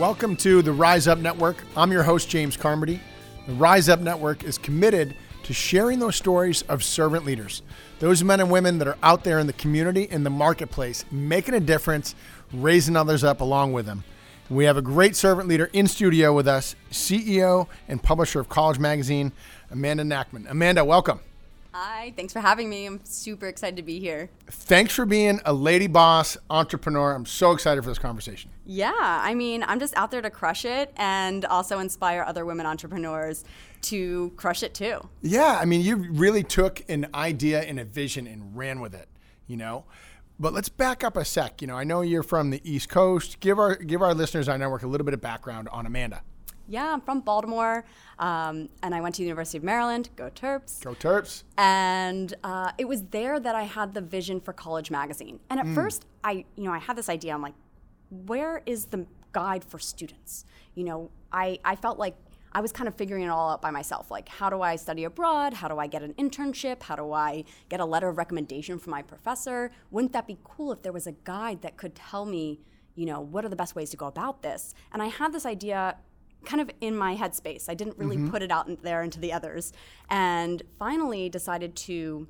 Welcome to the Rise Up Network. I'm your host, James Carmody. The Rise Up Network is committed to sharing those stories of servant leaders, those men and women that are out there in the community, in the marketplace, making a difference, raising others up along with them. We have a great servant leader in studio with us, CEO and publisher of College Magazine, Amanda Nachman. Amanda, welcome. Hi, thanks for having me. I'm super excited to be here. Thanks for being a lady boss entrepreneur. I'm so excited for this conversation. Yeah, I mean, I'm just out there to crush it and also inspire other women entrepreneurs to crush it too. Yeah, I mean, you really took an idea and a vision and ran with it, you know? But let's back up a sec. You know, I know you're from the East Coast. Give our give our listeners on network a little bit of background on Amanda. Yeah, I'm from Baltimore, um, and I went to the University of Maryland. Go Terps! Go Terps! And uh, it was there that I had the vision for College Magazine. And at mm. first, I you know I had this idea. I'm like, where is the guide for students? You know, I I felt like I was kind of figuring it all out by myself. Like, how do I study abroad? How do I get an internship? How do I get a letter of recommendation from my professor? Wouldn't that be cool if there was a guide that could tell me, you know, what are the best ways to go about this? And I had this idea kind of in my headspace. I didn't really mm-hmm. put it out there into the others. And finally decided to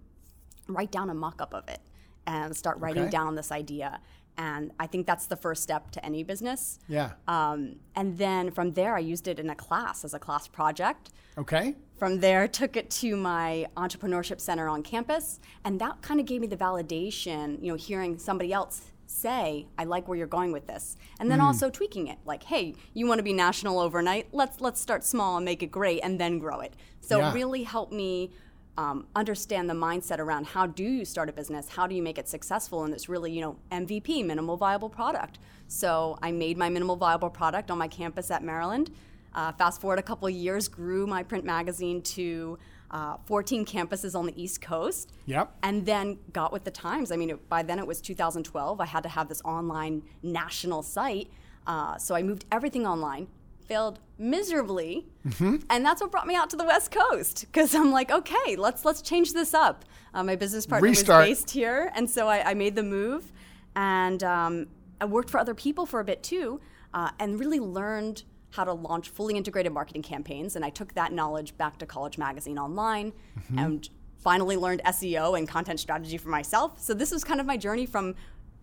write down a mock up of it and start writing okay. down this idea. And I think that's the first step to any business. Yeah. Um, and then from there, I used it in a class as a class project. Okay. From there, took it to my entrepreneurship center on campus, and that kind of gave me the validation. You know, hearing somebody else say, I like where you're going with this. And then mm. also tweaking it. Like, hey, you want to be national overnight? Let's let's start small and make it great and then grow it. So yeah. it really helped me um, understand the mindset around how do you start a business? How do you make it successful? And it's really, you know, MVP, minimal viable product. So I made my minimal viable product on my campus at Maryland. Uh, fast forward a couple years, grew my print magazine to uh, 14 campuses on the East Coast. Yep. And then got with the times. I mean, it, by then it was 2012. I had to have this online national site. Uh, so I moved everything online, failed miserably, mm-hmm. and that's what brought me out to the West Coast because I'm like, okay, let's let's change this up. Uh, my business partner Restart. was based here, and so I, I made the move, and um, I worked for other people for a bit too, uh, and really learned how to launch fully integrated marketing campaigns. And I took that knowledge back to College Magazine Online mm-hmm. and finally learned SEO and content strategy for myself. So this was kind of my journey from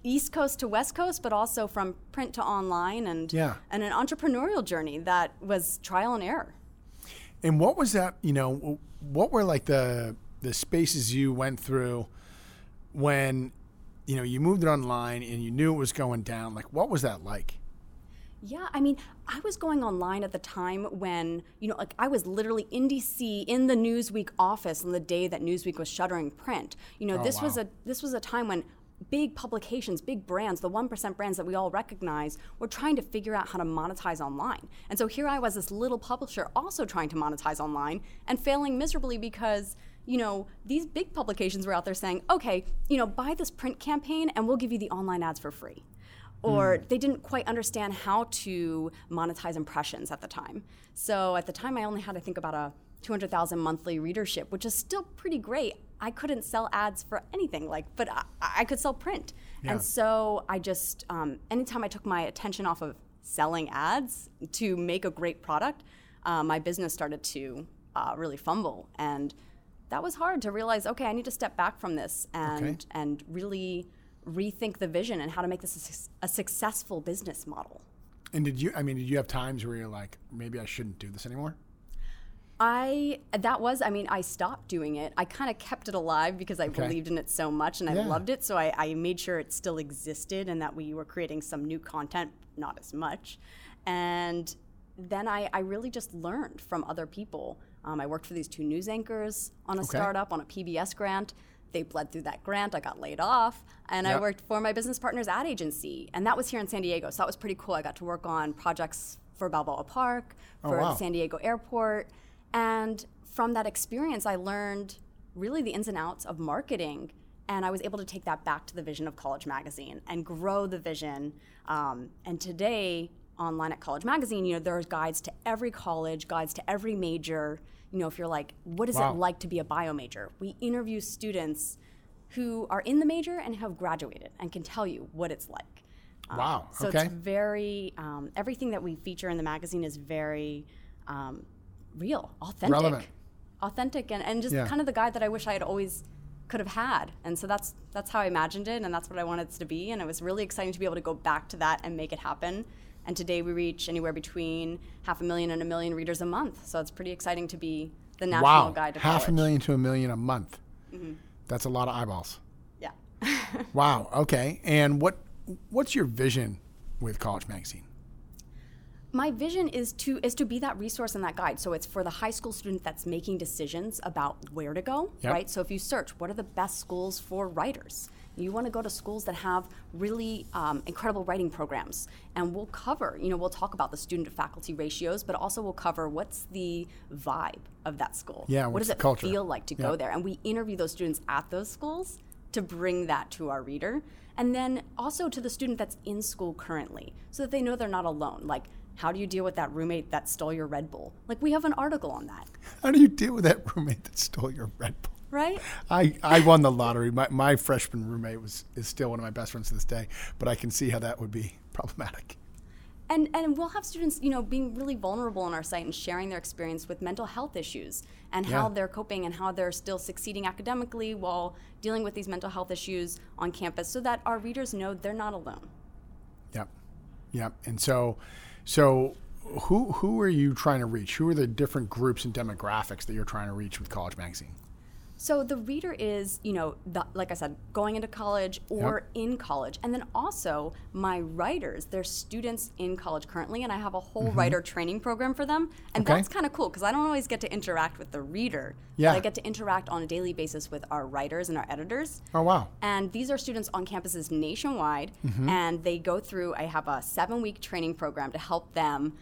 East Coast to West Coast, but also from print to online and, yeah. and an entrepreneurial journey that was trial and error. And what was that, you know, what were like the the spaces you went through when you know you moved it online and you knew it was going down like what was that like yeah, I mean, I was going online at the time when, you know, like I was literally in DC in the Newsweek office on the day that Newsweek was shuttering print. You know, oh, this wow. was a this was a time when big publications, big brands, the 1% brands that we all recognize, were trying to figure out how to monetize online. And so here I was, this little publisher, also trying to monetize online and failing miserably because you know, these big publications were out there saying, okay, you know, buy this print campaign and we'll give you the online ads for free or mm. they didn't quite understand how to monetize impressions at the time. So at the time, I only had, I think, about a 200,000 monthly readership, which is still pretty great. I couldn't sell ads for anything, like, but I, I could sell print. Yeah. And so I just, um, anytime I took my attention off of selling ads to make a great product, uh, my business started to uh, really fumble. And that was hard to realize, okay, I need to step back from this and, okay. and really rethink the vision and how to make this a, a, successful business model. And did you? I mean, did you have times where you're like, maybe I shouldn't do this anymore? I that was I mean I stopped doing it. I kind of kept it alive because I okay. believed in it so much and I loved it. So I, I made sure it still existed and that we were creating some new content, not as much. And then I, I really just learned from other people. Um, I worked for these two news anchors on a okay. startup on a PBS grant they bled through that grant. I got laid off, and yep. I worked for my business partner's ad agency, and that was here in San Diego. So that was pretty cool. I got to work on projects for Balboa Park, oh, for oh, wow. the San Diego Airport, and from that experience, I learned really the ins and outs of marketing. And I was able to take that back to the vision of College Magazine and grow the vision. Um, and today, online at College Magazine, you know, there's guides to every college, guides to every major you know, if you're like, what is wow. it like to be a bio major? We interview students who are in the major and have graduated and can tell you what it's like. Um, Wow, So okay. it's very um, everything that we feature in the magazine is very um, real, authentic, Relevant. authentic, and, and just Yeah. kind of the guide that I wish I had always could have had. And so that's that's how I imagined it, and that's what I wanted it to be. And it was really exciting to be able to go back to that and make it happen. And today we reach anywhere between half a million and a million readers a month. So it's pretty exciting to be the national Wow, guide to college. half a million to a million a month. Mm-hmm. That's a lot of eyeballs. Yeah. Wow. Okay. And what what's your vision with College Magazine? My vision is to is to be that resource and that guide. So it's for the high school student that's making decisions about where to go, Yep. right? So if you search, what are the best schools for writers? You want to go to schools that have really um, incredible writing programs, and we'll cover. You know, we'll talk about the student to faculty ratios, but also we'll cover what's the vibe of that school. Yeah, what does it culture? feel like to go there? And we interview those students at those schools to bring that to our reader. And then also to the student that's in school currently, so that they know they're not alone. Like, how do you deal with that roommate that stole your Red Bull? Like, we have an article on that, How do you deal with that roommate that stole your Red Bull? right? I, I won the lottery. My, my freshman roommate was is still one of my best friends to this day, but I can see how that would be problematic. And, and we'll have students, you know, being really vulnerable on our site and sharing their experience with mental health issues and how they're coping and how they're still succeeding academically while dealing with these mental health issues on campus so that our readers know they're not alone. Yep. Yep. And so so who who are you trying to reach? Who are the different groups and demographics that you're trying to reach with College Magazine? So the reader is, you know, the, like I said, going into college or in college. And then also my writers, they're students in college currently, and I have a whole writer training program for them. And Mm-hmm. Okay. that's kind of cool because I don't always get to interact with the reader. Yeah. But I get to interact on a daily basis with our writers and our editors. Oh wow. And these are students on campuses nationwide, and they go through. I have a seven-week training program to help them,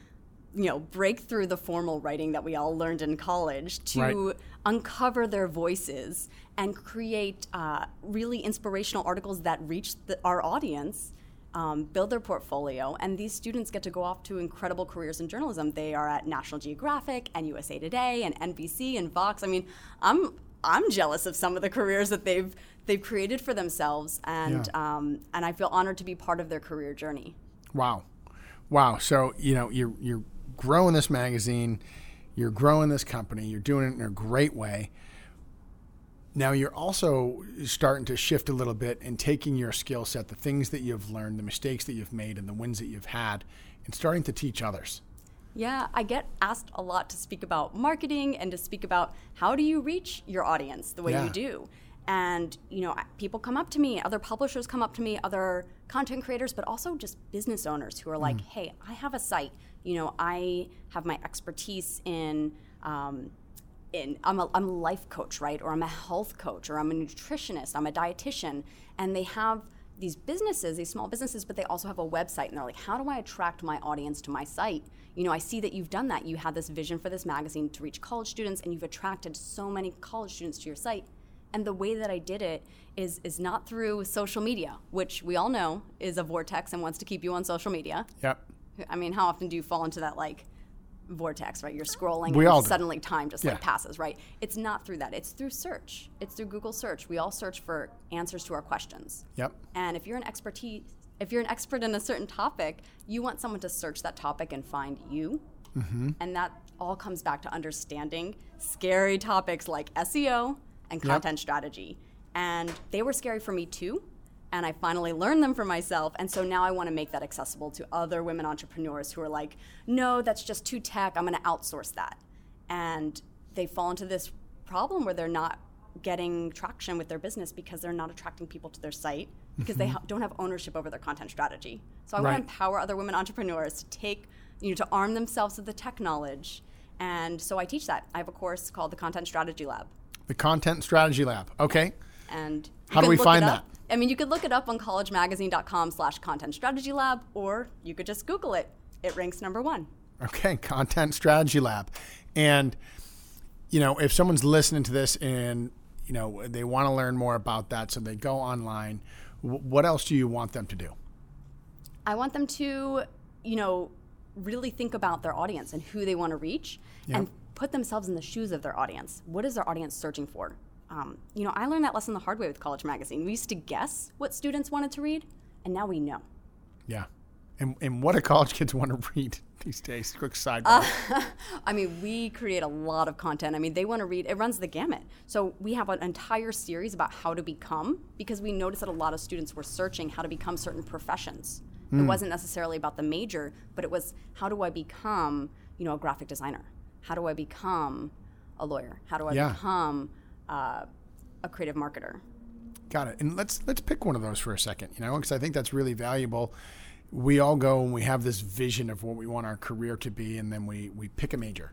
you know, break through the formal writing that we all learned in college to Right. uncover their voices and create uh, really inspirational articles that reach the, our audience. Um, build their portfolio, and these students get to go off to incredible careers in journalism. They are at National Geographic and USA Today and NBC and Vox. I mean, I'm I'm jealous of some of the careers that they've they've created for themselves, and Yeah. um, and I feel honored to be part of their career journey. Wow. Wow. So, you know, you're you're growing this magazine, you're growing this company, you're doing it in a great way. Now you're also starting to shift a little bit and taking your skill set, the things that you've learned, the mistakes that you've made, and the wins that you've had, and starting to teach others. Yeah, I get asked a lot to speak about marketing and to speak about how do you reach your audience the way Yeah. you do. And you know, people come up to me, other publishers come up to me, other content creators, but also just business owners who are like, mm. "Hey, I have a site. You know, I have my expertise in." Um, in, I'm, a, I'm a life coach, right? Or I'm a health coach, or I'm a nutritionist, I'm a dietitian. And they have these businesses, these small businesses, but they also have a website. And they're like, how do I attract my audience to my site? You know, I see that you've done that. You had this vision for this magazine to reach college students, and you've attracted so many college students to your site. And the way that I did it is, is not through social media, which we all know is a vortex and wants to keep you on social media. Yep. I mean, how often do you fall into that like vortex, right? You're scrolling We and suddenly time just Yeah. like passes, right? It's not through that. It's through search. It's through Google search. We all search for answers to our questions. Yep. And if you're an expertise if you're an expert in a certain topic, you want someone to search that topic and find you. Mm-hmm. And that all comes back to understanding scary topics like SEO and content strategy. And they were scary for me too. And I finally learned them for myself. And so now I want to make that accessible to other women entrepreneurs who are like, no, that's just too tech. I'm going to outsource that. And they fall into this problem where they're not getting traction with their business because they're not attracting people to their site because they mm-hmm. ha- don't have ownership over their content strategy. So I want to empower other women entrepreneurs to take, you know, to arm themselves with the tech knowledge. And so I teach that. I have a course called the Content Strategy Lab. The Content Strategy Lab. Okay. And How do we find that? I mean, you could look it up on collegemagazine.com slash content strategy lab, or you could just Google it. It ranks number one. Okay, Content Strategy Lab. And, you know, if someone's listening to this and, you know, they want to learn more about that, so they go online, what else do you want them to do? I want them to, you know, really think about their audience and who they want to reach Yeah. and put themselves in the shoes of their audience. What is their audience searching for? Um, you know, I learned that lesson the hard way with College Magazine. We used to guess what students wanted to read, and now we know. Yeah. And, and what do college kids want to read these days? Quick sidebar. Uh, I mean, we create a lot of content. I mean, they want to read, it runs the gamut. So we have an entire series about how to become because we noticed that a lot of students were searching how to become certain professions. Mm. It hmm. wasn't necessarily about the major, but it was how do I become, you know, a graphic designer? How do I become a lawyer? How do I yeah. become uh, a creative marketer? Got it. And let's let's pick one of those for a second, you know, because I think that's really valuable we all go and we have this vision of what we want our career to be, and then we we pick a major,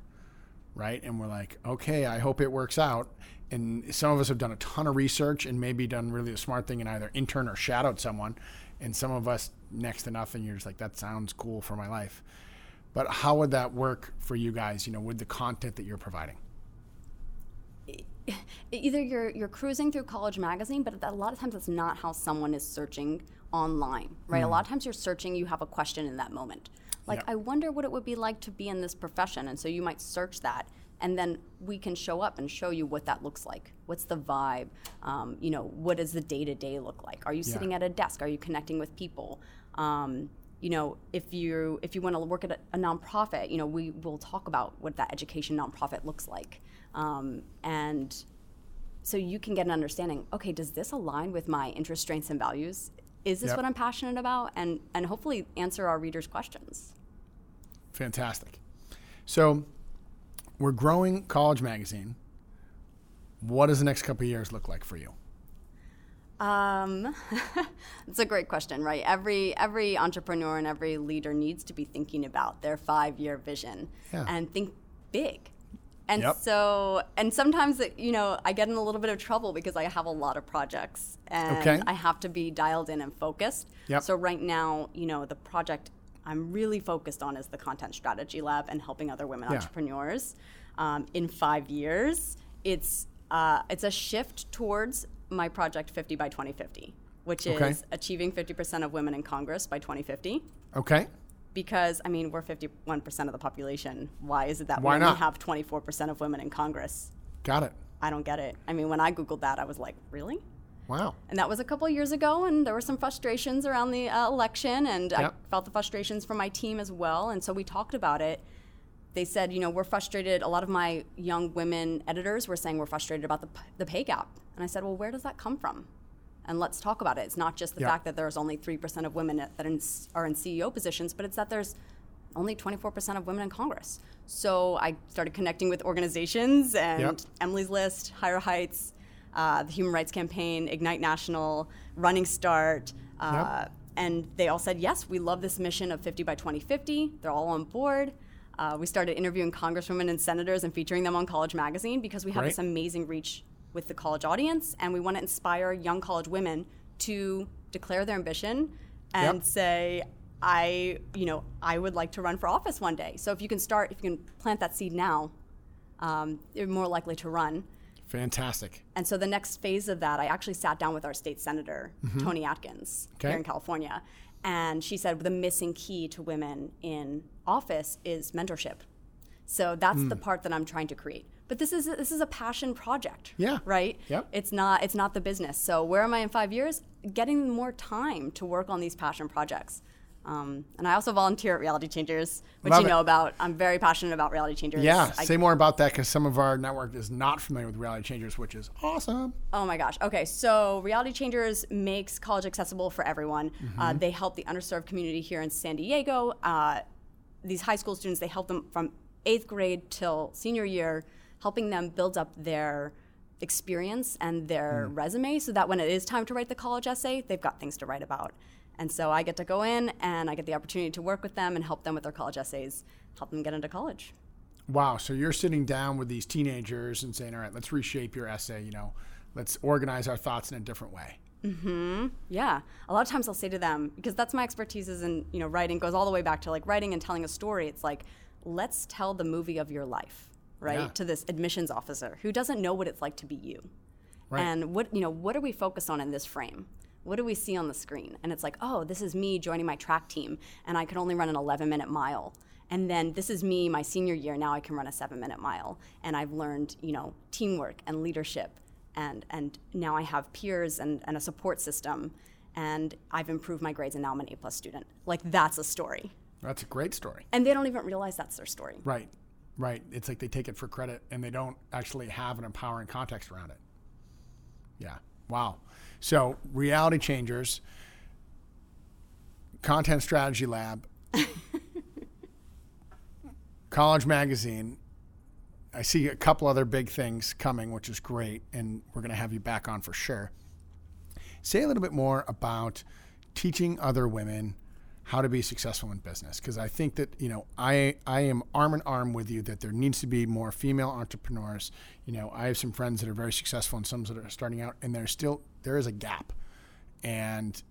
right? And we're like, okay, I hope it works out. And some of us have done a ton of research and maybe done really a smart thing and either intern or shadowed someone. And some of us next to nothing, you're just like, that sounds cool for my life. But how would that work for you guys? You know, with the content that you're providing? Either you're you're cruising through college magazine, but a lot of times that's not how someone is searching online, right? Mm. A lot of times you're searching, you have a question in that moment. Like, yep. I wonder what it would be like to be in this profession. And so you might search that, and then we can show up and show you what that looks like. What's the vibe? Um, you know, what does the day to day look like? Are you yeah. sitting at a desk? Are you connecting with people? Um, you know, if you if you want to work at a, a, nonprofit, you know, we will talk about what that education nonprofit looks like, um, and so you can get an understanding. Okay, does this align with my interest, strengths, and values? is this yep. what I'm passionate about? And and hopefully answer our readers' questions. Fantastic. So we're growing College Magazine. What does the next couple years look like for you? Um, it's a great question, right? Every every entrepreneur and every leader needs to be thinking about their five year vision yeah. and think big. And yep. so, and sometimes, you know, I get in a little bit of trouble because I have a lot of projects and okay. I have to be dialed in and focused. Yep. So, right now, you know, the project I'm really focused on is the Content Strategy Lab and helping other women yeah. entrepreneurs. Um, in five years, it's uh, it's a shift towards my project 50 by 2050, which is okay. achieving 50% of women in Congress by 2050. Okay because I mean we're 51% of the population. Why is it that Why we only have 24% of women in Congress? Got it. I don't get it. I mean, when I googled that, I was like, really? Wow. And that was a couple years ago, and there were some frustrations around the uh, election, and yep. I felt the frustrations from my team as well. And so we talked about it. They said, you know, we're frustrated. A lot of my young women editors were saying we're frustrated about the, the pay gap. And I said, well, where does that come from? And let's talk about it. It's not just the yep. fact that there's only 3% of women that are in CEO positions, but it's that there's only 24% of women in Congress. So I started connecting with organizations and yep. Emily's List, Higher Heights, uh, the Human Rights Campaign, Ignite National, Running Start. Uh, yep. And they all said, yes, we love this mission of 50 by 2050. They're all on board. Uh, we started interviewing congresswomen and senators and featuring them on College Magazine because we have this amazing reach with the college audience, and we want to inspire young college women to declare their ambition and yep. say, I, you know, I would like to run for office one day. So if you can start, if you can plant that seed now, um, you're more likely to run. Fantastic. And so the next phase of that, I actually sat down with our state senator, mm-hmm. Toni Atkins, okay. here in California. And she said the missing key to women in office is mentorship. So that's mm. the part that I'm trying to create but this is a, this is a passion project. Yeah. Right. Yep. It's not it's not the business. So where am I in five years? Getting more time to work on these passion projects. Um, and I also volunteer at Reality Changers, which Love you know it. about. I'm very passionate about Reality Changers. Yeah, I, say more about that because some of our network is not familiar with Reality Changers, which is awesome. Oh my gosh. Okay, so Reality Changers makes college accessible for everyone. Mm-hmm. Uh, they help the underserved community here in San Diego. Uh, these high school students, they help them from eighth grade till senior year helping them build up their experience and their mm. resume so that when it is time to write the college essay, they've got things to write about. And so I get to go in and I get the opportunity to work with them and help them with their college essays, help them get into college. Wow. So you're sitting down with these teenagers and saying, all right, let's reshape your essay, you know, let's organize our thoughts in a different way. Mm-hmm. Yeah. A lot of times I'll say to them, because that's my expertise is in, you know, writing goes all the way back to like writing and telling a story. It's like, let's tell the movie of your life right, yeah. to this admissions officer who doesn't know what it's like to be you. Right. And what you know, what are we focused on in this frame? What do we see on the screen? And it's like, oh, this is me joining my track team, and I could only run an 11 minute mile. And then this is me, my senior year. Now I can run a seven minute mile, and I've learned, you know, teamwork and leadership, and and now I have peers and, and a support system. and I've improved my grades and now I'm an A plus student. Like that's a story. That's a great story. And they don't even realize that's their story. Right. Right. It's like they take it for credit and they don't actually have an empowering context around it. Yeah. Wow. So, reality changers, content strategy lab, college magazine. I see a couple other big things coming, which is great, and we're going to have you back on for sure. Say a little bit more about teaching other women how to be successful in business because I think that you know I I am arm in arm with you that there needs to be more female entrepreneurs. You know, I have some friends that are very successful and some that are starting out, and there's still there is a gap, and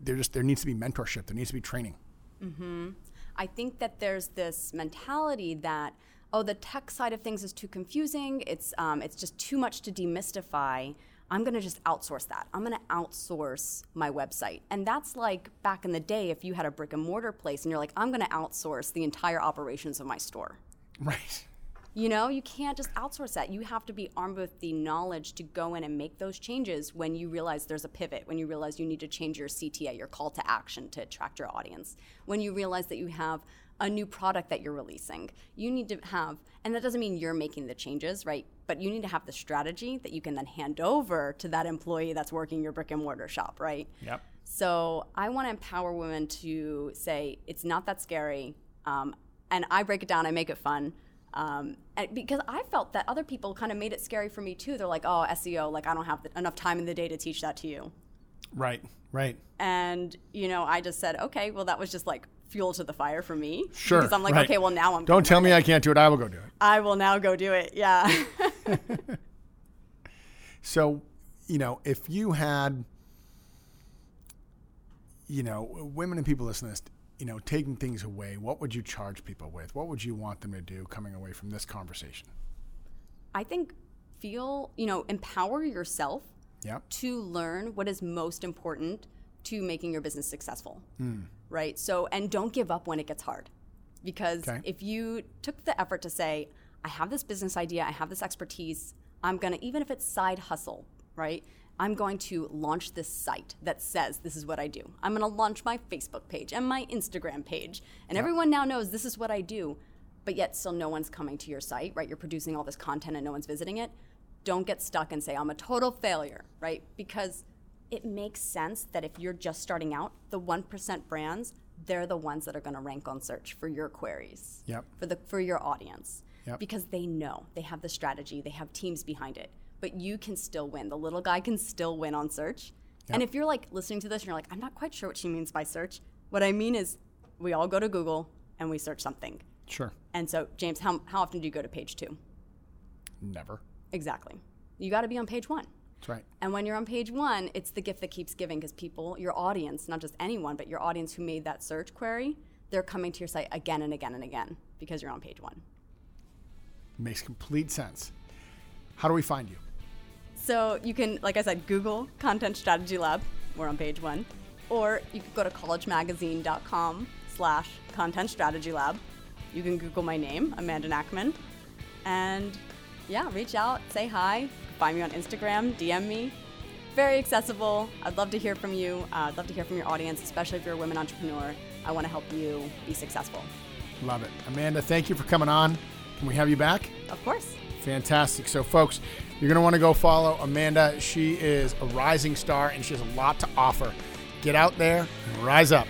there just there needs to be mentorship. There needs to be training. Mm-hmm. I think that there's this mentality that oh the tech side of things is too confusing. It's um, it's just too much to demystify. I'm going to just outsource that. I'm going to outsource my website. And that's like back in the day, if you had a brick and mortar place and you're like, I'm going to outsource the entire operations of my store. Right. You know, you can't just outsource that. You have to be armed with the knowledge to go in and make those changes when you realize there's a pivot, when you realize you need to change your CTA, your call to action to attract your audience, when you realize that you have a new product that you're releasing. You need to have, and that doesn't mean you're making the changes, right? But you need to have the strategy that you can then hand over to that employee that's working your brick and mortar shop, right? Yep. So I want to empower women to say it's not that scary, um, and I break it down, I make it fun. Um, because I felt that other people kind of made it scary for me too. They're like, "Oh, SEO, like I don't have the, enough time in the day to teach that to you." Right. Right. And you know, I just said, "Okay, well, that was just like fuel to the fire for me. Sure. Because I'm like, right. okay, well now I'm. Don't tell me it. I can't do it. I will go do it. I will now go do it. Yeah. so, you know, if you had, you know, women and people listening to this, you know, taking things away, what would you charge people with? What would you want them to do coming away from this conversation? I think feel, you know, empower yourself yep. to learn what is most important to making your business successful. Mm. Right? So, and don't give up when it gets hard. Because okay. if you took the effort to say, I have this business idea, I have this expertise, I'm going to, even if it's side hustle, right? I'm going to launch this site that says this is what I do. I'm going to launch my Facebook page and my Instagram page. And yep. everyone now knows this is what I do, but yet still no one's coming to your site, right? You're producing all this content and no one's visiting it. Don't get stuck and say, I'm a total failure, right? Because it makes sense that if you're just starting out, the 1% brands, they're the ones that are going to rank on search for your queries, yep. for, the, for your audience. Yep. Because they know, they have the strategy, they have teams behind it but you can still win. The little guy can still win on search. Yep. And if you're like listening to this and you're like, I'm not quite sure what she means by search, what I mean is we all go to Google and we search something. Sure. And so, James, how, how often do you go to page two? Never. Exactly. You got to be on page one. That's right. And when you're on page one, it's the gift that keeps giving because people, your audience, not just anyone, but your audience who made that search query, they're coming to your site again and again and again because you're on page one. Makes complete sense. How do we find you? So you can, like I said, Google Content Strategy Lab. We're on page one. Or you could go to collegemagazine.com slash content strategy lab. You can Google my name, Amanda Nachman. And yeah, reach out, say hi, find me on Instagram, DM me. Very accessible. I'd love to hear from you. Uh, I'd love to hear from your audience, especially if you're a women entrepreneur. I want to help you be successful. Love it. Amanda, thank you for coming on. Can we have you back? Of course. Fantastic. So, folks, you're going to want to go follow Amanda. She is a rising star and she has a lot to offer. Get out there and rise up.